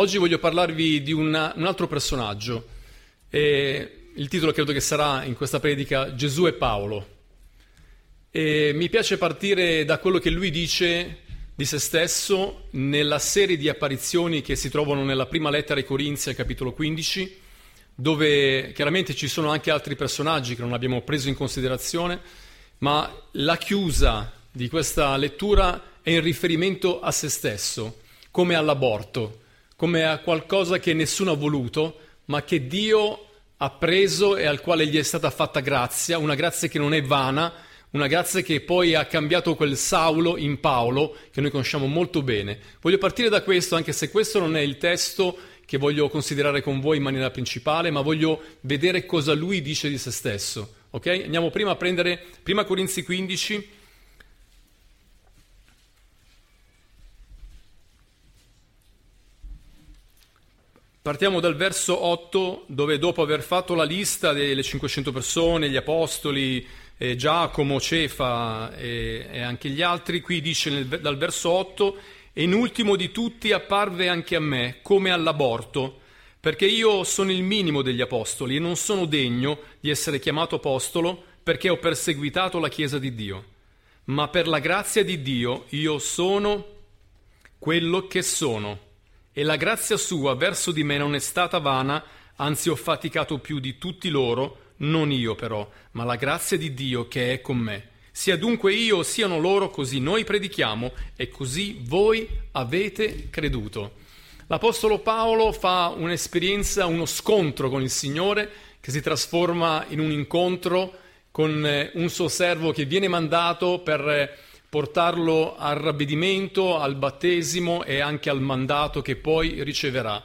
Oggi voglio parlarvi di una, un altro personaggio. E il titolo credo che sarà in questa predica Gesù e Paolo. E mi piace partire da quello che lui dice di se stesso nella serie di apparizioni che si trovano nella prima lettera ai Corinzi, capitolo 15, dove chiaramente ci sono anche altri personaggi che non abbiamo preso in considerazione, ma la chiusa di questa lettura è in riferimento a se stesso, come all'aborto, come a qualcosa che nessuno ha voluto, ma che Dio ha preso e al quale gli è stata fatta grazia, una grazia che non è vana, una grazia che poi ha cambiato quel Saulo in Paolo, che noi conosciamo molto bene. Voglio partire da questo, anche se questo non è il testo che voglio considerare con voi in maniera principale, ma voglio vedere cosa lui dice di se stesso. Ok? Andiamo prima a prendere 1 Corinzi 15, Partiamo dal verso 8 dove dopo aver fatto la lista delle 500 persone, gli apostoli, eh, Giacomo, Cefa e, e, anche gli altri, qui dice nel, dal verso 8 e in ultimo di tutti apparve anche a me come all'aborto, perché io sono il minimo degli apostoli e non sono degno di essere chiamato apostolo perché ho perseguitato la Chiesa di Dio. Ma per la grazia di Dio io sono quello che sono e la grazia sua verso di me non è stata vana, anzi ho faticato più di tutti loro, non io però, ma la grazia di Dio che è con me. Sia dunque io, siano loro, così noi predichiamo e così voi avete creduto. L'Apostolo Paolo fa un'esperienza, uno scontro con il Signore che si trasforma in un incontro con eh, un suo servo che viene mandato per eh, portarlo al ravvedimento, al battesimo e anche al mandato che poi riceverà.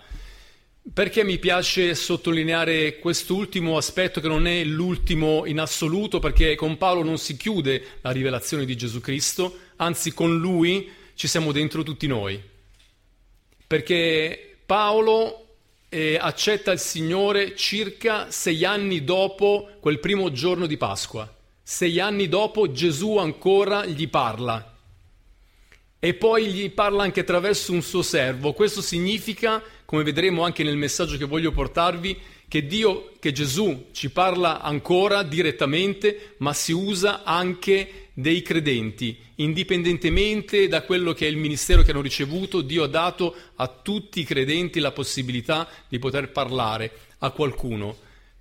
Perché mi piace sottolineare quest'ultimo aspetto che non è l'ultimo in assoluto, perché con Paolo non si chiude la rivelazione di Gesù Cristo, anzi con lui ci siamo dentro tutti noi. Perché Paolo eh, accetta il Signore circa sei anni dopo quel primo giorno di Pasqua. Sei anni dopo Gesù ancora gli parla. E poi gli parla anche attraverso un suo servo. Questo significa, come vedremo anche nel messaggio che voglio portarvi, che Dio, che Gesù ci parla ancora direttamente, ma si usa anche dei credenti, indipendentemente da quello che è il ministero che hanno ricevuto, Dio ha dato a tutti i credenti la possibilità di poter parlare a qualcuno.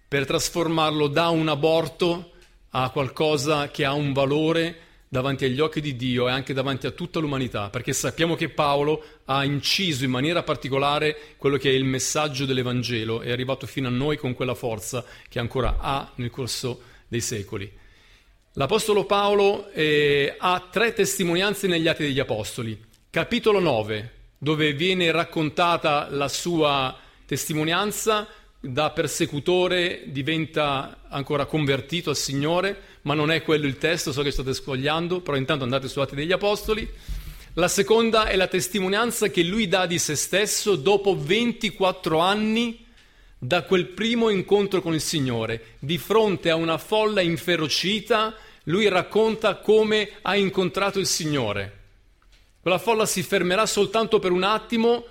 Per trasformarlo da un aborto a qualcosa che ha un valore davanti agli occhi di Dio e anche davanti a tutta l'umanità, perché sappiamo che Paolo ha inciso in maniera particolare quello che è il messaggio dell'Evangelo, è arrivato fino a noi con quella forza che ancora ha nel corso dei secoli. L'Apostolo Paolo eh, ha tre testimonianze negli Atti degli Apostoli. Capitolo 9, dove viene raccontata la sua testimonianza, da persecutore diventa ancora convertito al Signore, ma non è quello il testo, so che state sfogliando, però intanto andate su Atti degli Apostoli. La seconda è la testimonianza che lui dà di se stesso dopo 24 anni da quel primo incontro con il Signore. Di fronte a una folla inferocita, lui racconta come ha incontrato il Signore. Quella folla si fermerà soltanto per un attimo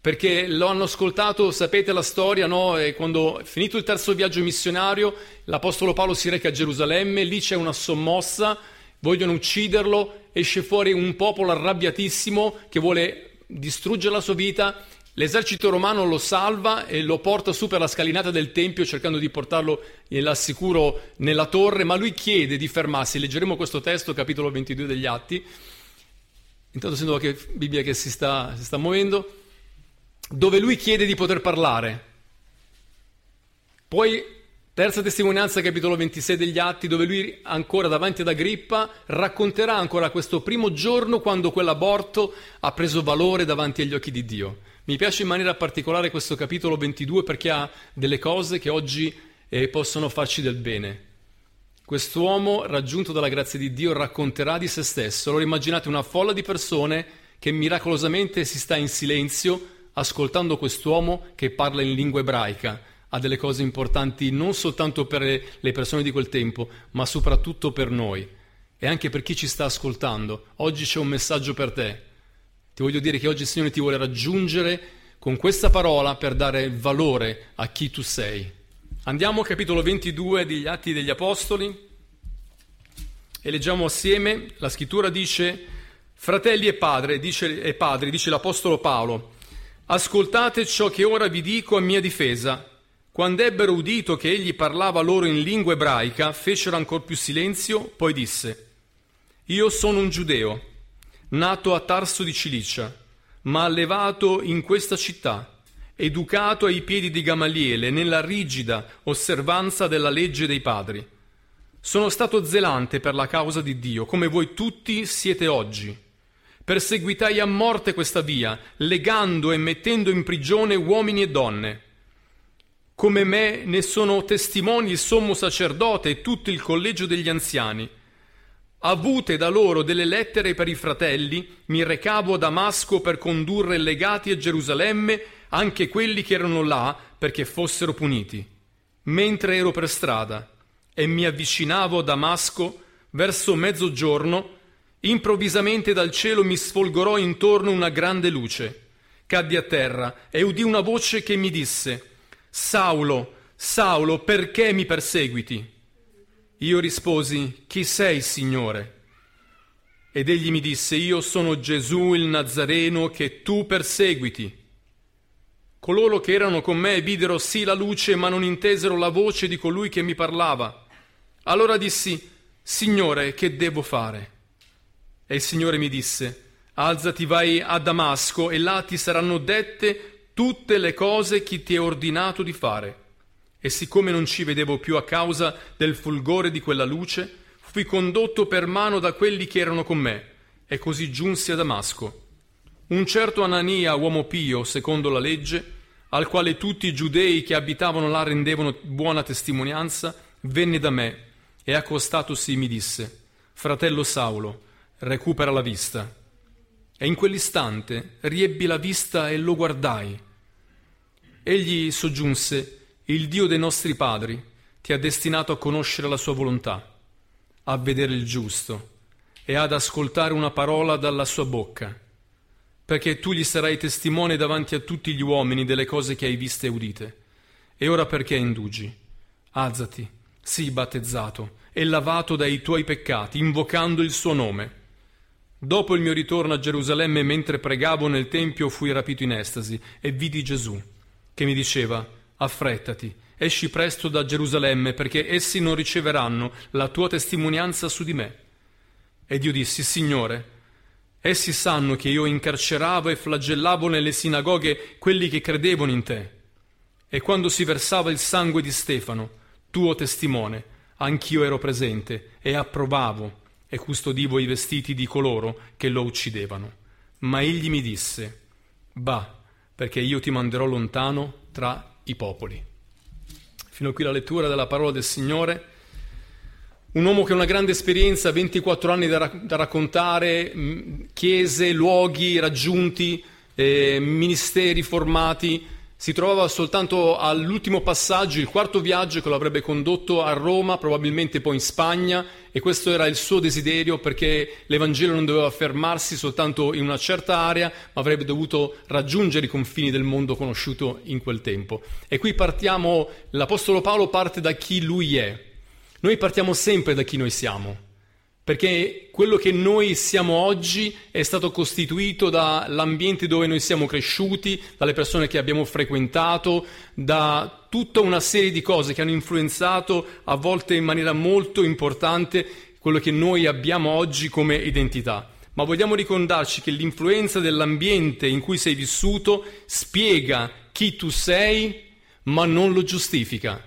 perché lo hanno ascoltato, sapete la storia, no? Quando finito il terzo viaggio missionario, l'Apostolo Paolo si reca a Gerusalemme, lì c'è una sommossa, vogliono ucciderlo, esce fuori un popolo arrabbiatissimo che vuole distruggere la sua vita, l'esercito romano lo salva e lo porta su per la scalinata del Tempio cercando di portarlo l'assicuro nella torre, ma lui chiede di fermarsi, leggeremo questo testo, capitolo 22 degli Atti, intanto sento che Bibbia che si sta, si sta muovendo, dove lui chiede di poter parlare. Poi, terza testimonianza, capitolo 26 degli Atti, dove lui ancora davanti ad Agrippa racconterà ancora questo primo giorno quando quell'aborto ha preso valore davanti agli occhi di Dio. Mi piace in maniera particolare questo capitolo 22 perché ha delle cose che oggi eh, possono farci del bene. Quest'uomo, raggiunto dalla grazia di Dio, racconterà di se stesso. Allora immaginate una folla di persone che miracolosamente si sta in silenzio ascoltando quest'uomo che parla in lingua ebraica, ha delle cose importanti non soltanto per le persone di quel tempo, ma soprattutto per noi e anche per chi ci sta ascoltando. Oggi c'è un messaggio per te. Ti voglio dire che oggi il Signore ti vuole raggiungere con questa parola per dare valore a chi tu sei. Andiamo al capitolo 22 degli Atti degli Apostoli e leggiamo assieme, la scrittura dice, fratelli e, padre, dice, e padri, dice l'Apostolo Paolo, ascoltate ciò che ora vi dico a mia difesa. Quando ebbero udito che egli parlava loro in lingua ebraica, fecero ancor più silenzio, poi disse, io sono un giudeo, nato a Tarso di Cilicia, ma allevato in questa città, educato ai piedi di Gamaliele nella rigida osservanza della legge dei padri sono stato zelante per la causa di Dio, come voi tutti siete oggi. Perseguitai a morte questa via, legando e mettendo in prigione uomini e donne. Come me ne sono testimoni il sommo sacerdote e tutto il collegio degli anziani. Avute da loro delle lettere per i fratelli, mi recavo a Damasco per condurre legati a Gerusalemme anche quelli che erano là perché fossero puniti. Mentre ero per strada, e mi avvicinavo a Damasco, verso mezzogiorno, improvvisamente dal cielo mi sfolgorò intorno una grande luce. Caddi a terra e udì una voce che mi disse, Saulo, Saulo, perché mi perseguiti? Io risposi, Chi sei, Signore? Ed egli mi disse, Io sono Gesù il Nazareno che tu perseguiti. Coloro che erano con me videro sì la luce, ma non intesero la voce di colui che mi parlava. Allora dissi, Signore, che devo fare? E il Signore mi disse, Alzati, vai a Damasco e là ti saranno dette tutte le cose che ti è ordinato di fare. E siccome non ci vedevo più a causa del fulgore di quella luce, fui condotto per mano da quelli che erano con me, e così giunsi a Damasco. Un certo Anania, uomo pio, secondo la legge, al quale tutti i giudei che abitavano là rendevano buona testimonianza, venne da me e accostatosi mi disse, Fratello Saulo, recupera la vista. E in quell'istante riebbi la vista e lo guardai. Egli soggiunse, Il Dio dei nostri padri ti ha destinato a conoscere la sua volontà, a vedere il giusto e ad ascoltare una parola dalla sua bocca, perché tu gli sarai testimone davanti a tutti gli uomini delle cose che hai viste e udite. E ora perché indugi? Alzati sii battezzato e lavato dai tuoi peccati, invocando il suo nome. Dopo il mio ritorno a Gerusalemme, mentre pregavo nel Tempio, fui rapito in estasi e vidi Gesù, che mi diceva, affrettati, esci presto da Gerusalemme, perché essi non riceveranno la tua testimonianza su di me. Ed io dissi, Signore, essi sanno che io incarceravo e flagellavo nelle sinagoghe quelli che credevano in te. E quando si versava il sangue di Stefano, tuo testimone, anch'io ero presente e approvavo e custodivo i vestiti di coloro che lo uccidevano. Ma egli mi disse, Va, perché io ti manderò lontano tra i popoli. Fino a qui la lettura della parola del Signore. Un uomo che ha una grande esperienza, 24 anni da, rac- da raccontare, chiese, luoghi raggiunti, eh, ministeri formati, si trovava soltanto all'ultimo passaggio, il quarto viaggio che lo avrebbe condotto a Roma, probabilmente poi in Spagna, e questo era il suo desiderio perché l'Evangelo non doveva fermarsi soltanto in una certa area, ma avrebbe dovuto raggiungere i confini del mondo conosciuto in quel tempo. E qui partiamo, l'Apostolo Paolo parte da chi lui è. Noi partiamo sempre da chi noi siamo perché quello che noi siamo oggi è stato costituito dall'ambiente dove noi siamo cresciuti, dalle persone che abbiamo frequentato, da tutta una serie di cose che hanno influenzato a volte in maniera molto importante quello che noi abbiamo oggi come identità. Ma vogliamo ricordarci che l'influenza dell'ambiente in cui sei vissuto spiega chi tu sei, ma non lo giustifica.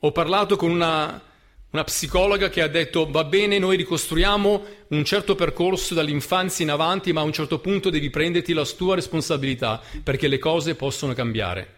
Ho parlato con una una psicologa che ha detto va bene, noi ricostruiamo un certo percorso dall'infanzia in avanti, ma a un certo punto devi prenderti la tua responsabilità perché le cose possono cambiare.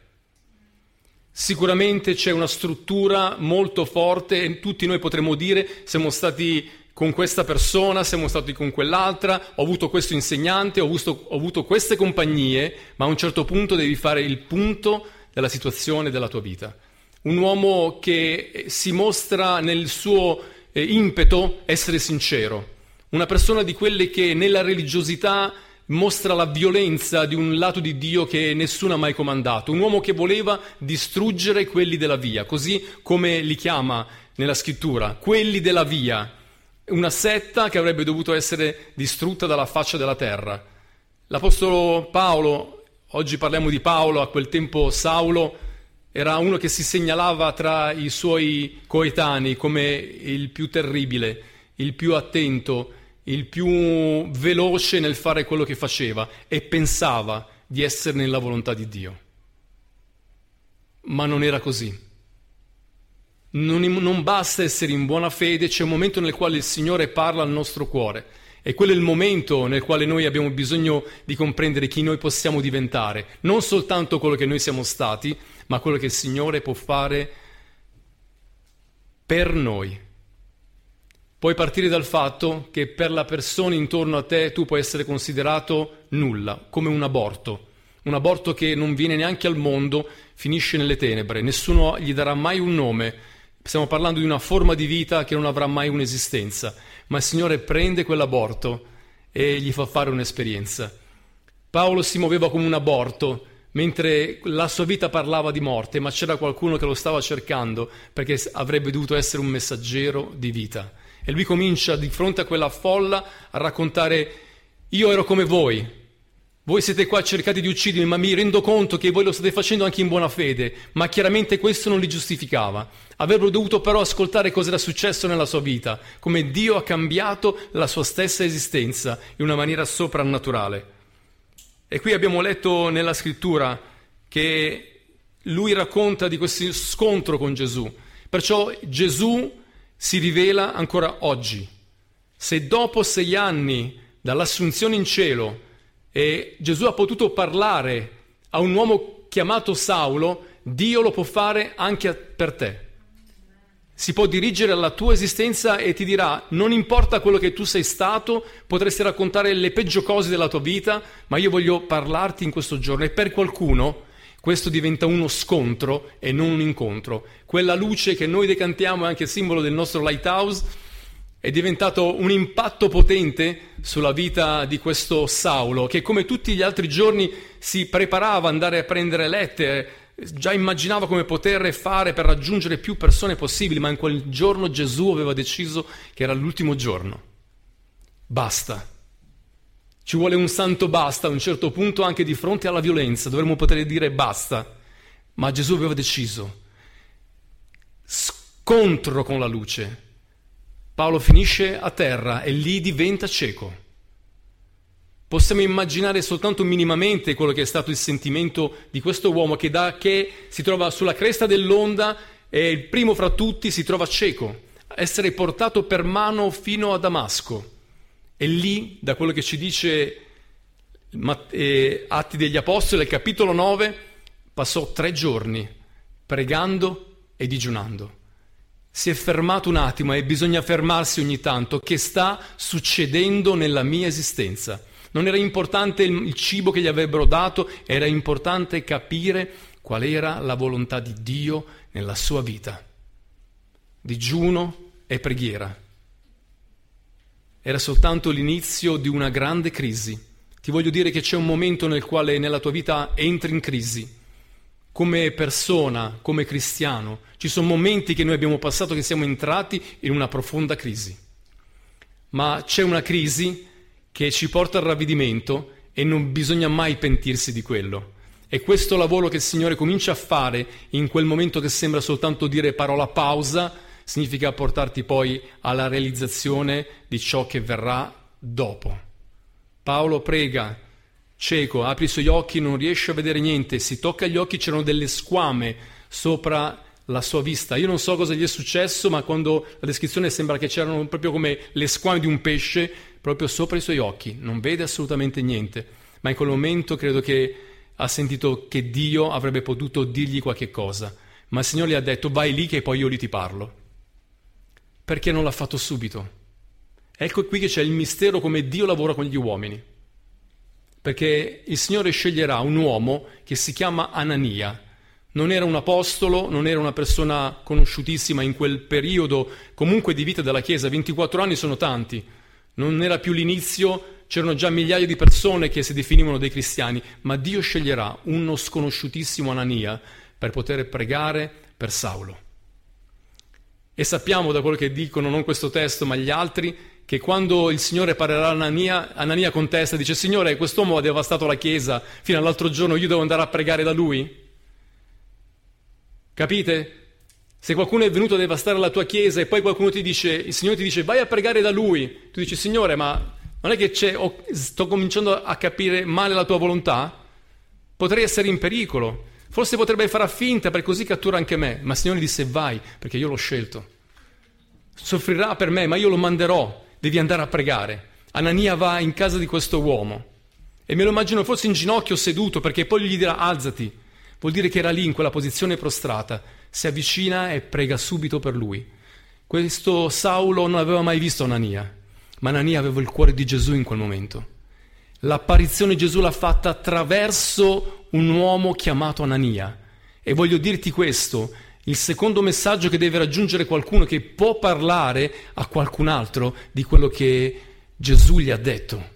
Sicuramente c'è una struttura molto forte e tutti noi potremmo dire siamo stati con questa persona, siamo stati con quell'altra, ho avuto questo insegnante, ho avuto, ho avuto queste compagnie, ma a un certo punto devi fare il punto della situazione della tua vita un uomo che si mostra nel suo eh, impeto essere sincero, una persona di quelle che nella religiosità mostra la violenza di un lato di Dio che nessuno ha mai comandato, un uomo che voleva distruggere quelli della via, così come li chiama nella scrittura, quelli della via, una setta che avrebbe dovuto essere distrutta dalla faccia della terra. L'Apostolo Paolo, oggi parliamo di Paolo, a quel tempo Saulo, era uno che si segnalava tra i suoi coetanei come il più terribile, il più attento, il più veloce nel fare quello che faceva e pensava di essere nella volontà di Dio. Ma non era così. Non, non, basta essere in buona fede, c'è un momento nel quale il Signore parla al nostro cuore e quello è il momento nel quale noi abbiamo bisogno di comprendere chi noi possiamo diventare, non soltanto quello che noi siamo stati, ma quello che il Signore può fare per noi. Puoi partire dal fatto che per la persona intorno a te tu puoi essere considerato nulla, come un aborto. Un aborto che non viene neanche al mondo, finisce nelle tenebre, nessuno gli darà mai un nome. Stiamo parlando di una forma di vita che non avrà mai un'esistenza, ma il Signore prende quell'aborto e gli fa fare un'esperienza. Paolo si muoveva come un aborto, mentre la sua vita parlava di morte, ma c'era qualcuno che lo stava cercando perché avrebbe dovuto essere un messaggero di vita. E lui comincia di fronte a quella folla a raccontare, io ero come voi, voi siete qua cercati di uccidermi, ma mi rendo conto che voi lo state facendo anche in buona fede, ma chiaramente questo non li giustificava. Avrebbero dovuto però ascoltare cosa era successo nella sua vita, come Dio ha cambiato la sua stessa esistenza in una maniera soprannaturale. E qui abbiamo letto nella scrittura che lui racconta di questo scontro con Gesù. Perciò Gesù si rivela ancora oggi. Se dopo sei anni dall'assunzione in cielo e Gesù ha potuto parlare a un uomo chiamato Saulo, Dio lo può fare anche per te. Si può dirigere alla tua esistenza e ti dirà, non importa quello che tu sei stato, potresti raccontare le peggio cose della tua vita, ma io voglio parlarti in questo giorno. E per qualcuno questo diventa uno scontro e non un incontro. Quella luce che noi decantiamo è anche simbolo del nostro lighthouse è diventato un impatto potente sulla vita di questo Saulo, che come tutti gli altri giorni si preparava ad andare a prendere lettere, già immaginava come poter fare per raggiungere più persone possibili, ma in quel giorno Gesù aveva deciso che era l'ultimo giorno. Basta. Ci vuole un santo basta a un certo punto anche di fronte alla violenza, dovremmo poter dire basta, ma Gesù aveva deciso. Scontro con la luce. Paolo finisce a terra e lì diventa cieco. Possiamo immaginare soltanto minimamente quello che è stato il sentimento di questo uomo che da che si trova sulla cresta dell'onda e il primo fra tutti si trova cieco, essere portato per mano fino a Damasco. E lì, da quello che ci dice eh, Atti degli Apostoli, capitolo 9, passò tre giorni pregando e digiunando. Si è fermato un attimo e bisogna fermarsi ogni tanto. Che sta succedendo nella mia esistenza? Non era importante il, il cibo che gli avrebbero dato, era importante capire qual era la volontà di Dio nella sua vita. Digiuno e preghiera era soltanto l'inizio di una grande crisi. Ti voglio dire che c'è un momento nel quale nella tua vita entri in crisi. Come persona, come cristiano, ci sono momenti che noi abbiamo passato che siamo entrati in una profonda crisi. Ma c'è una crisi che ci porta al ravvedimento e non bisogna mai pentirsi di quello. E questo lavoro che il Signore comincia a fare in quel momento che sembra soltanto dire parola pausa, significa portarti poi alla realizzazione di ciò che verrà dopo. Paolo prega, cieco, apre i suoi occhi, non riesce a vedere niente, si tocca gli occhi, c'erano delle squame sopra la sua vista. Io non so cosa gli è successo, ma quando la descrizione sembra che c'erano proprio come le squame di un pesce proprio sopra i suoi occhi, non vede assolutamente niente, ma in quel momento credo che ha sentito che Dio avrebbe potuto dirgli qualche cosa, ma il Signore gli ha detto vai lì che poi io lì ti parlo perché non l'ha fatto subito? Ecco qui che c'è il mistero come Dio lavora con gli uomini. Perché il Signore sceglierà un uomo che si chiama Anania. Non era un apostolo, non era una persona conosciutissima in quel periodo comunque di vita della Chiesa, 24 anni sono tanti. Non era più l'inizio, c'erano già migliaia di persone che si definivano dei cristiani, ma Dio sceglierà uno sconosciutissimo Anania per poter pregare per Saulo. E sappiamo da quello che dicono non questo testo, ma gli altri, che quando il Signore parlerà a Anania, Anania contesta e dice Signore, quest'uomo ha devastato la Chiesa, fino all'altro giorno io devo andare a pregare da lui? Capite? Se qualcuno è venuto a devastare la tua chiesa e poi qualcuno ti dice, il Signore ti dice vai a pregare da lui, tu dici Signore ma non è che oh, sto cominciando a capire male la tua volontà? Potrei essere in pericolo, forse potrebbe fare finta per così cattura anche me, ma il Signore disse vai perché io l'ho scelto. Soffrirà per me ma io lo manderò, devi andare a pregare. Anania va in casa di questo uomo e me lo immagino forse in ginocchio seduto perché poi gli dirà alzati, vuol dire che era lì in quella posizione prostrata si avvicina e prega subito per lui. Questo Saulo non aveva mai visto Anania, ma Anania aveva il cuore di Gesù in quel momento. L'apparizione di Gesù l'ha fatta attraverso un uomo chiamato Anania. E voglio dirti questo, il secondo messaggio che deve raggiungere qualcuno che può parlare a qualcun altro di quello che Gesù gli ha detto.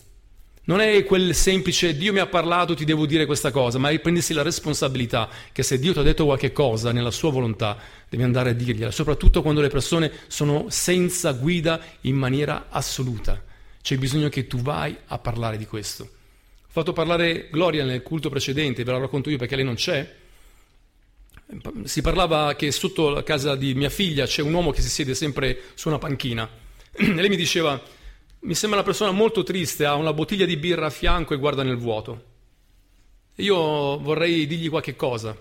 Non è quel semplice Dio mi ha parlato, ti devo dire questa cosa, ma è prendersi la responsabilità che se Dio ti ha detto qualche cosa nella sua volontà, devi andare a dirgliela, soprattutto quando le persone sono senza guida in maniera assoluta. C'è bisogno che tu vai a parlare di questo. Ho fatto parlare Gloria nel culto precedente, ve la racconto io perché lei non c'è. Si parlava che sotto la casa di mia figlia c'è un uomo che si siede sempre su una panchina. E lei mi diceva mi sembra una persona molto triste, ha una bottiglia di birra a fianco e guarda nel vuoto. Io vorrei dirgli qualche cosa.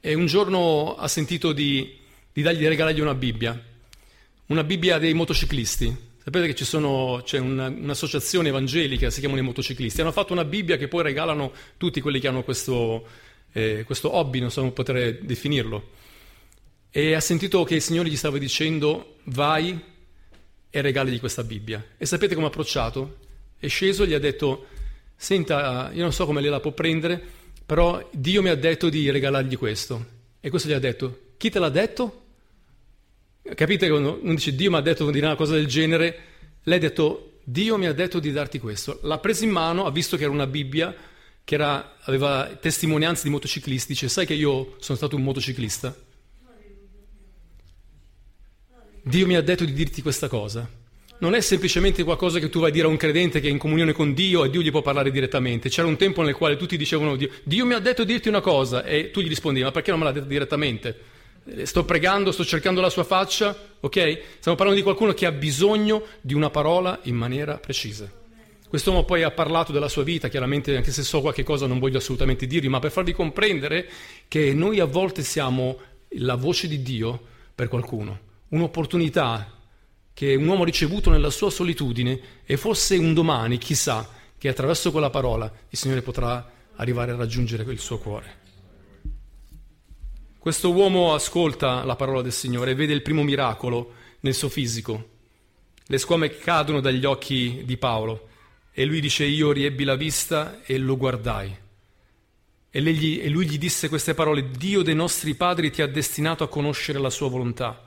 E un giorno ha sentito di, di dargli, regalargli una Bibbia, una Bibbia dei motociclisti. Sapete che sono, c'è una, un'associazione evangelica, si chiamano i motociclisti. Hanno fatto una Bibbia che poi regalano tutti quelli che hanno questo, eh, questo hobby, non so come poter definirlo. E ha sentito che il Signore gli stava dicendo vai e regaligli questa Bibbia. E sapete come ha approcciato? È sceso e gli ha detto, senta, io non so come lei può prendere, però Dio mi ha detto di regalargli questo. E questo gli ha detto, chi te l'ha detto? Capite quando non dice Dio mi ha detto di dire una cosa del genere? Lei ha detto, Dio mi ha detto di darti questo. L'ha preso in mano, ha visto che era una Bibbia, che era, aveva testimonianze di motociclisti, dice, sai che io sono stato un motociclista? Dio mi ha detto di dirti questa cosa. Non è semplicemente qualcosa che tu vai a dire a un credente che è in comunione con Dio e Dio gli può parlare direttamente. C'era un tempo nel quale tutti dicevano Dio, Dio mi ha detto di dirti una cosa e tu gli rispondi ma perché non me l'ha detto direttamente? Eh, sto pregando, sto cercando la sua faccia, ok? Stiamo parlando di qualcuno che ha bisogno di una parola in maniera precisa. Quest'uomo poi ha parlato della sua vita, chiaramente anche se so qualche cosa non voglio assolutamente dirvi, ma per farvi comprendere che noi a volte siamo la voce di Dio per qualcuno un'opportunità che un uomo ha ricevuto nella sua solitudine e forse un domani, chissà, che attraverso quella parola il Signore potrà arrivare a raggiungere il suo cuore. Questo uomo ascolta la parola del Signore e vede il primo miracolo nel suo fisico. Le squame cadono dagli occhi di Paolo e lui dice io riebbi la vista e lo guardai. E, lui gli disse queste parole, Dio dei nostri padri ti ha destinato a conoscere la sua volontà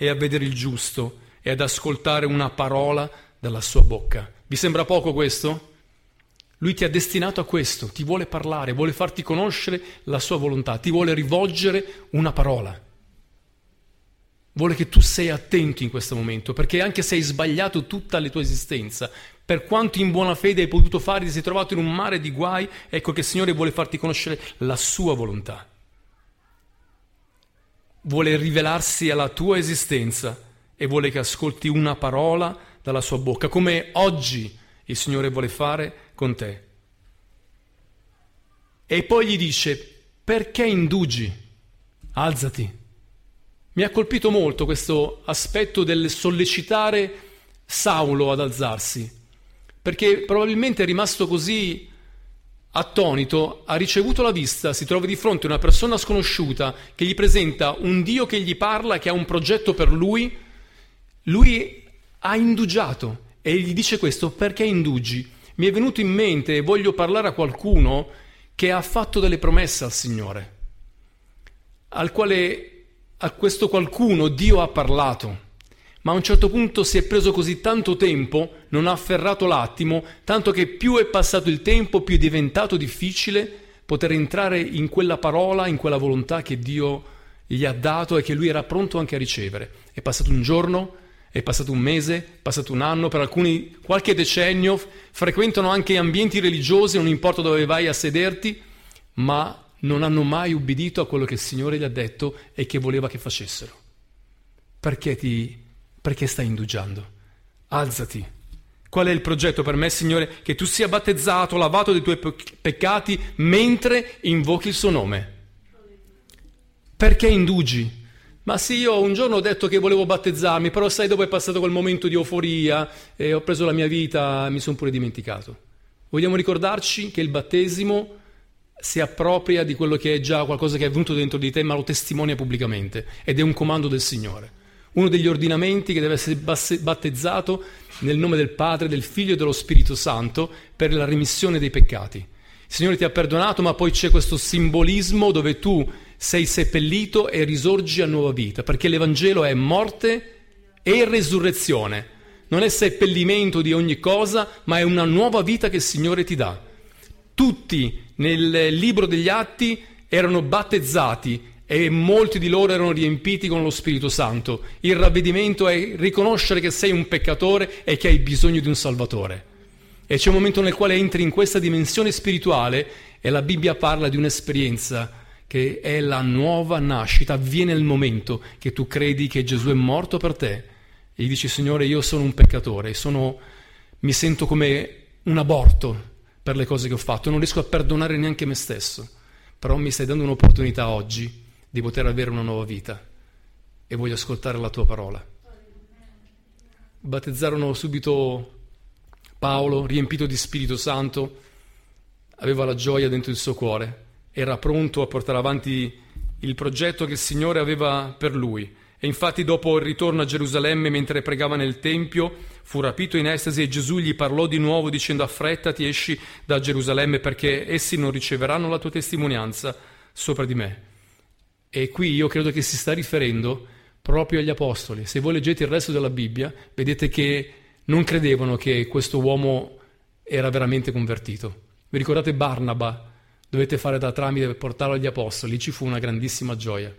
e a vedere il giusto e ad ascoltare una parola dalla sua bocca. Vi sembra poco questo? Lui ti ha destinato a questo, ti vuole parlare, vuole farti conoscere la sua volontà, ti vuole rivolgere una parola. Vuole che tu sei attento in questo momento, perché anche se hai sbagliato tutta la tua esistenza, per quanto in buona fede hai potuto fare, ti sei trovato in un mare di guai, ecco che il Signore vuole farti conoscere la sua volontà vuole rivelarsi alla tua esistenza e vuole che ascolti una parola dalla sua bocca, come oggi il Signore vuole fare con te. E poi gli dice, perché indugi? Alzati. Mi ha colpito molto questo aspetto del sollecitare Saulo ad alzarsi, perché probabilmente è rimasto così attonito, ha ricevuto la vista, si trova di fronte a una persona sconosciuta che gli presenta un Dio che gli parla, che ha un progetto per lui, lui ha indugiato e gli dice questo perché indugi? Mi è venuto in mente e voglio parlare a qualcuno che ha fatto delle promesse al Signore, al quale a questo qualcuno Dio ha parlato, ma a un certo punto si è preso così tanto tempo, non ha afferrato l'attimo, tanto che più è passato il tempo, più è diventato difficile poter entrare in quella parola, in quella volontà che Dio gli ha dato e che lui era pronto anche a ricevere. È passato un giorno, è passato un mese, è passato un anno, per alcuni qualche decennio, frequentano anche ambienti religiosi, non importa dove vai a sederti, ma non hanno mai ubbidito a quello che il Signore gli ha detto e che voleva che facessero. Perché ti perché stai indugiando? Alzati. Qual è il progetto per me, Signore? Che tu sia battezzato, lavato dei tuoi peccati mentre invochi il suo nome. Perché indugi? Ma sì, io un giorno ho detto che volevo battezzarmi, però sai, dopo è passato quel momento di euforia e ho preso la mia vita e mi sono pure dimenticato. Vogliamo ricordarci che il battesimo si appropria di quello che è già qualcosa che è venuto dentro di te, ma lo testimonia pubblicamente ed è un comando del Signore. Uno degli ordinamenti che deve essere battezzato nel nome del Padre, del Figlio e dello Spirito Santo per la remissione dei peccati. Il Signore ti ha perdonato, ma poi c'è questo simbolismo dove tu sei seppellito e risorgi a nuova vita, perché l'Evangelo è morte e resurrezione. Non è seppellimento di ogni cosa, ma è una nuova vita che il Signore ti dà. Tutti nel libro degli Atti erano battezzati e molti di loro erano riempiti con lo Spirito Santo. Il ravvedimento è riconoscere che sei un peccatore e che hai bisogno di un Salvatore. E c'è un momento nel quale entri in questa dimensione spirituale e la Bibbia parla di un'esperienza che è la nuova nascita, avviene il momento che tu credi che Gesù è morto per te e gli dici Signore io sono un peccatore, sono, mi sento come un aborto per le cose che ho fatto, non riesco a perdonare neanche me stesso, però mi stai dando un'opportunità oggi di poter avere una nuova vita e voglio ascoltare la tua parola. Battezzarono subito Paolo, riempito di Spirito Santo, aveva la gioia dentro il suo cuore era pronto a portare avanti il progetto che il Signore aveva per lui. E infatti dopo il ritorno a Gerusalemme, mentre pregava nel Tempio, fu rapito in estasi e Gesù gli parlò di nuovo dicendo affrettati, esci da Gerusalemme perché essi non riceveranno la tua testimonianza sopra di me. E qui io credo che si sta riferendo proprio agli apostoli. Se voi leggete il resto della Bibbia, vedete che non credevano che questo uomo era veramente convertito. Vi ricordate Barnaba? dovette fare da tramite per portarlo agli apostoli, ci fu una grandissima gioia.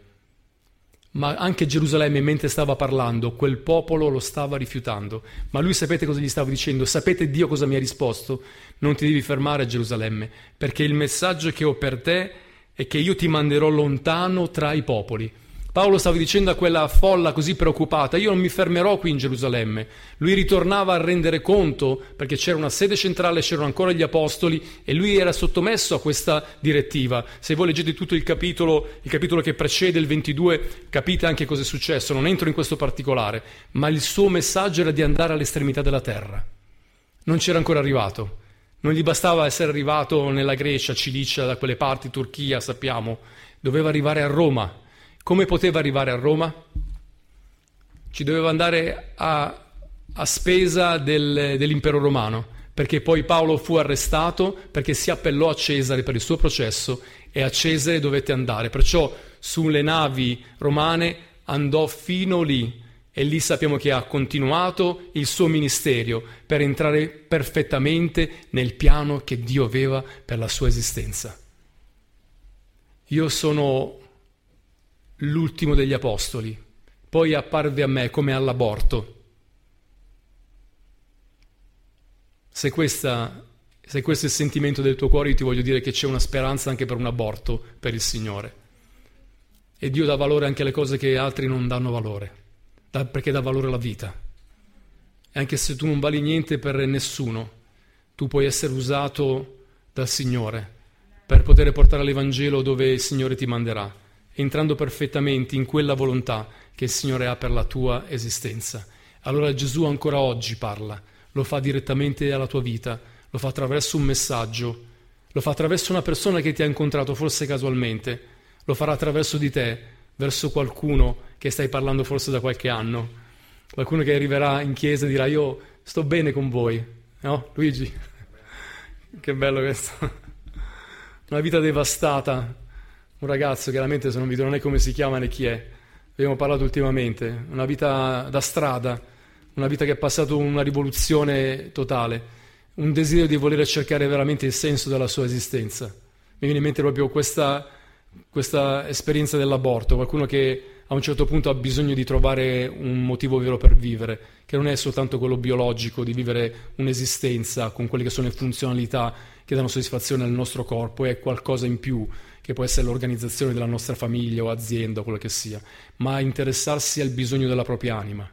Ma anche Gerusalemme, mentre stava parlando, quel popolo lo stava rifiutando. Ma lui sapete cosa gli stava dicendo? Sapete Dio cosa mi ha risposto? Non ti devi fermare a Gerusalemme, perché il messaggio che ho per te è che io ti manderò lontano tra i popoli. Paolo stava dicendo a quella folla così preoccupata, io non mi fermerò qui in Gerusalemme. Lui ritornava a rendere conto, perché c'era una sede centrale, c'erano ancora gli apostoli e lui era sottomesso a questa direttiva. Se voi leggete tutto il capitolo, il capitolo che precede il 22, capite anche cosa è successo, non entro in questo particolare, ma il suo messaggio era di andare all'estremità della terra. Non c'era ancora arrivato. Non gli bastava essere arrivato nella Grecia, Cilicia, da quelle parti, Turchia, sappiamo. Doveva arrivare a Roma come poteva arrivare a Roma? Ci doveva andare a, a spesa del, dell'impero romano, perché poi Paolo fu arrestato perché si appellò a Cesare per il suo processo e a Cesare dovette andare. Perciò sulle navi romane andò fino lì e lì sappiamo che ha continuato il suo ministero per entrare perfettamente nel piano che Dio aveva per la sua esistenza. Io sono l'ultimo degli apostoli, poi apparve a me come all'aborto. Se, questa, se questo è il sentimento del tuo cuore, io ti voglio dire che c'è una speranza anche per un aborto per il Signore. E Dio dà valore anche alle cose che altri non danno valore, perché dà valore alla vita. E anche se tu non vali niente per nessuno, tu puoi essere usato dal Signore per poter portare l'Evangelo dove il Signore ti manderà entrando perfettamente in quella volontà che il Signore ha per la tua esistenza. Allora Gesù ancora oggi parla, lo fa direttamente alla tua vita, lo fa attraverso un messaggio, lo fa attraverso una persona che ti ha incontrato forse casualmente, lo farà attraverso di te, verso qualcuno che stai parlando forse da qualche anno, qualcuno che arriverà in chiesa e dirà io sto bene con voi, no? Luigi? Che bello questo. Una vita devastata, un ragazzo, chiaramente se non vi dico non è come si chiama né chi è, abbiamo parlato ultimamente, una vita da strada, una vita che ha passato una rivoluzione totale, un desiderio di voler cercare veramente il senso della sua esistenza. Mi viene in mente proprio questa, questa esperienza dell'aborto, qualcuno che a un certo punto ha bisogno di trovare un motivo vero per vivere, che non è soltanto quello biologico di vivere un'esistenza con quelle che sono le funzionalità che danno soddisfazione al nostro corpo, è qualcosa in più, che può essere l'organizzazione della nostra famiglia o azienda o quello che sia, ma interessarsi al bisogno della propria anima.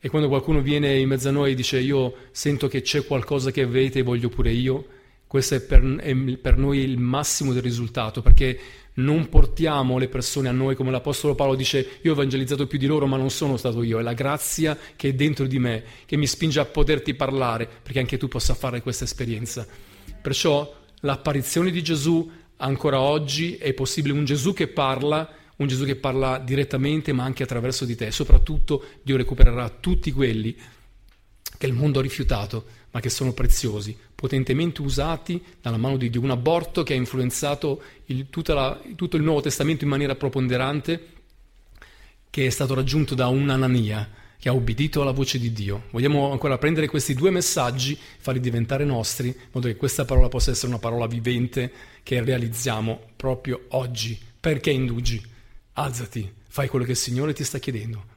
E quando qualcuno viene in mezzo a noi e dice io sento che c'è qualcosa che avete e voglio pure io, questo è per, è per noi il massimo del risultato, perché non portiamo le persone a noi come l'Apostolo Paolo dice io ho evangelizzato più di loro ma non sono stato io, è la grazia che è dentro di me che mi spinge a poterti parlare perché anche tu possa fare questa esperienza. Perciò l'apparizione di Gesù ancora oggi è possibile un Gesù che parla, un Gesù che parla direttamente ma anche attraverso di te. Soprattutto Dio recupererà tutti quelli che il mondo ha rifiutato, ma che sono preziosi, potentemente usati dalla mano di Dio. Un aborto che ha influenzato il, la, tutto il Nuovo Testamento in maniera preponderante, che è stato raggiunto da un'anania che ha ubbidito alla voce di Dio. Vogliamo ancora prendere questi due messaggi, farli diventare nostri, in modo che questa parola possa essere una parola vivente che realizziamo proprio oggi. Perché indugi? Alzati, fai quello che il Signore ti sta chiedendo.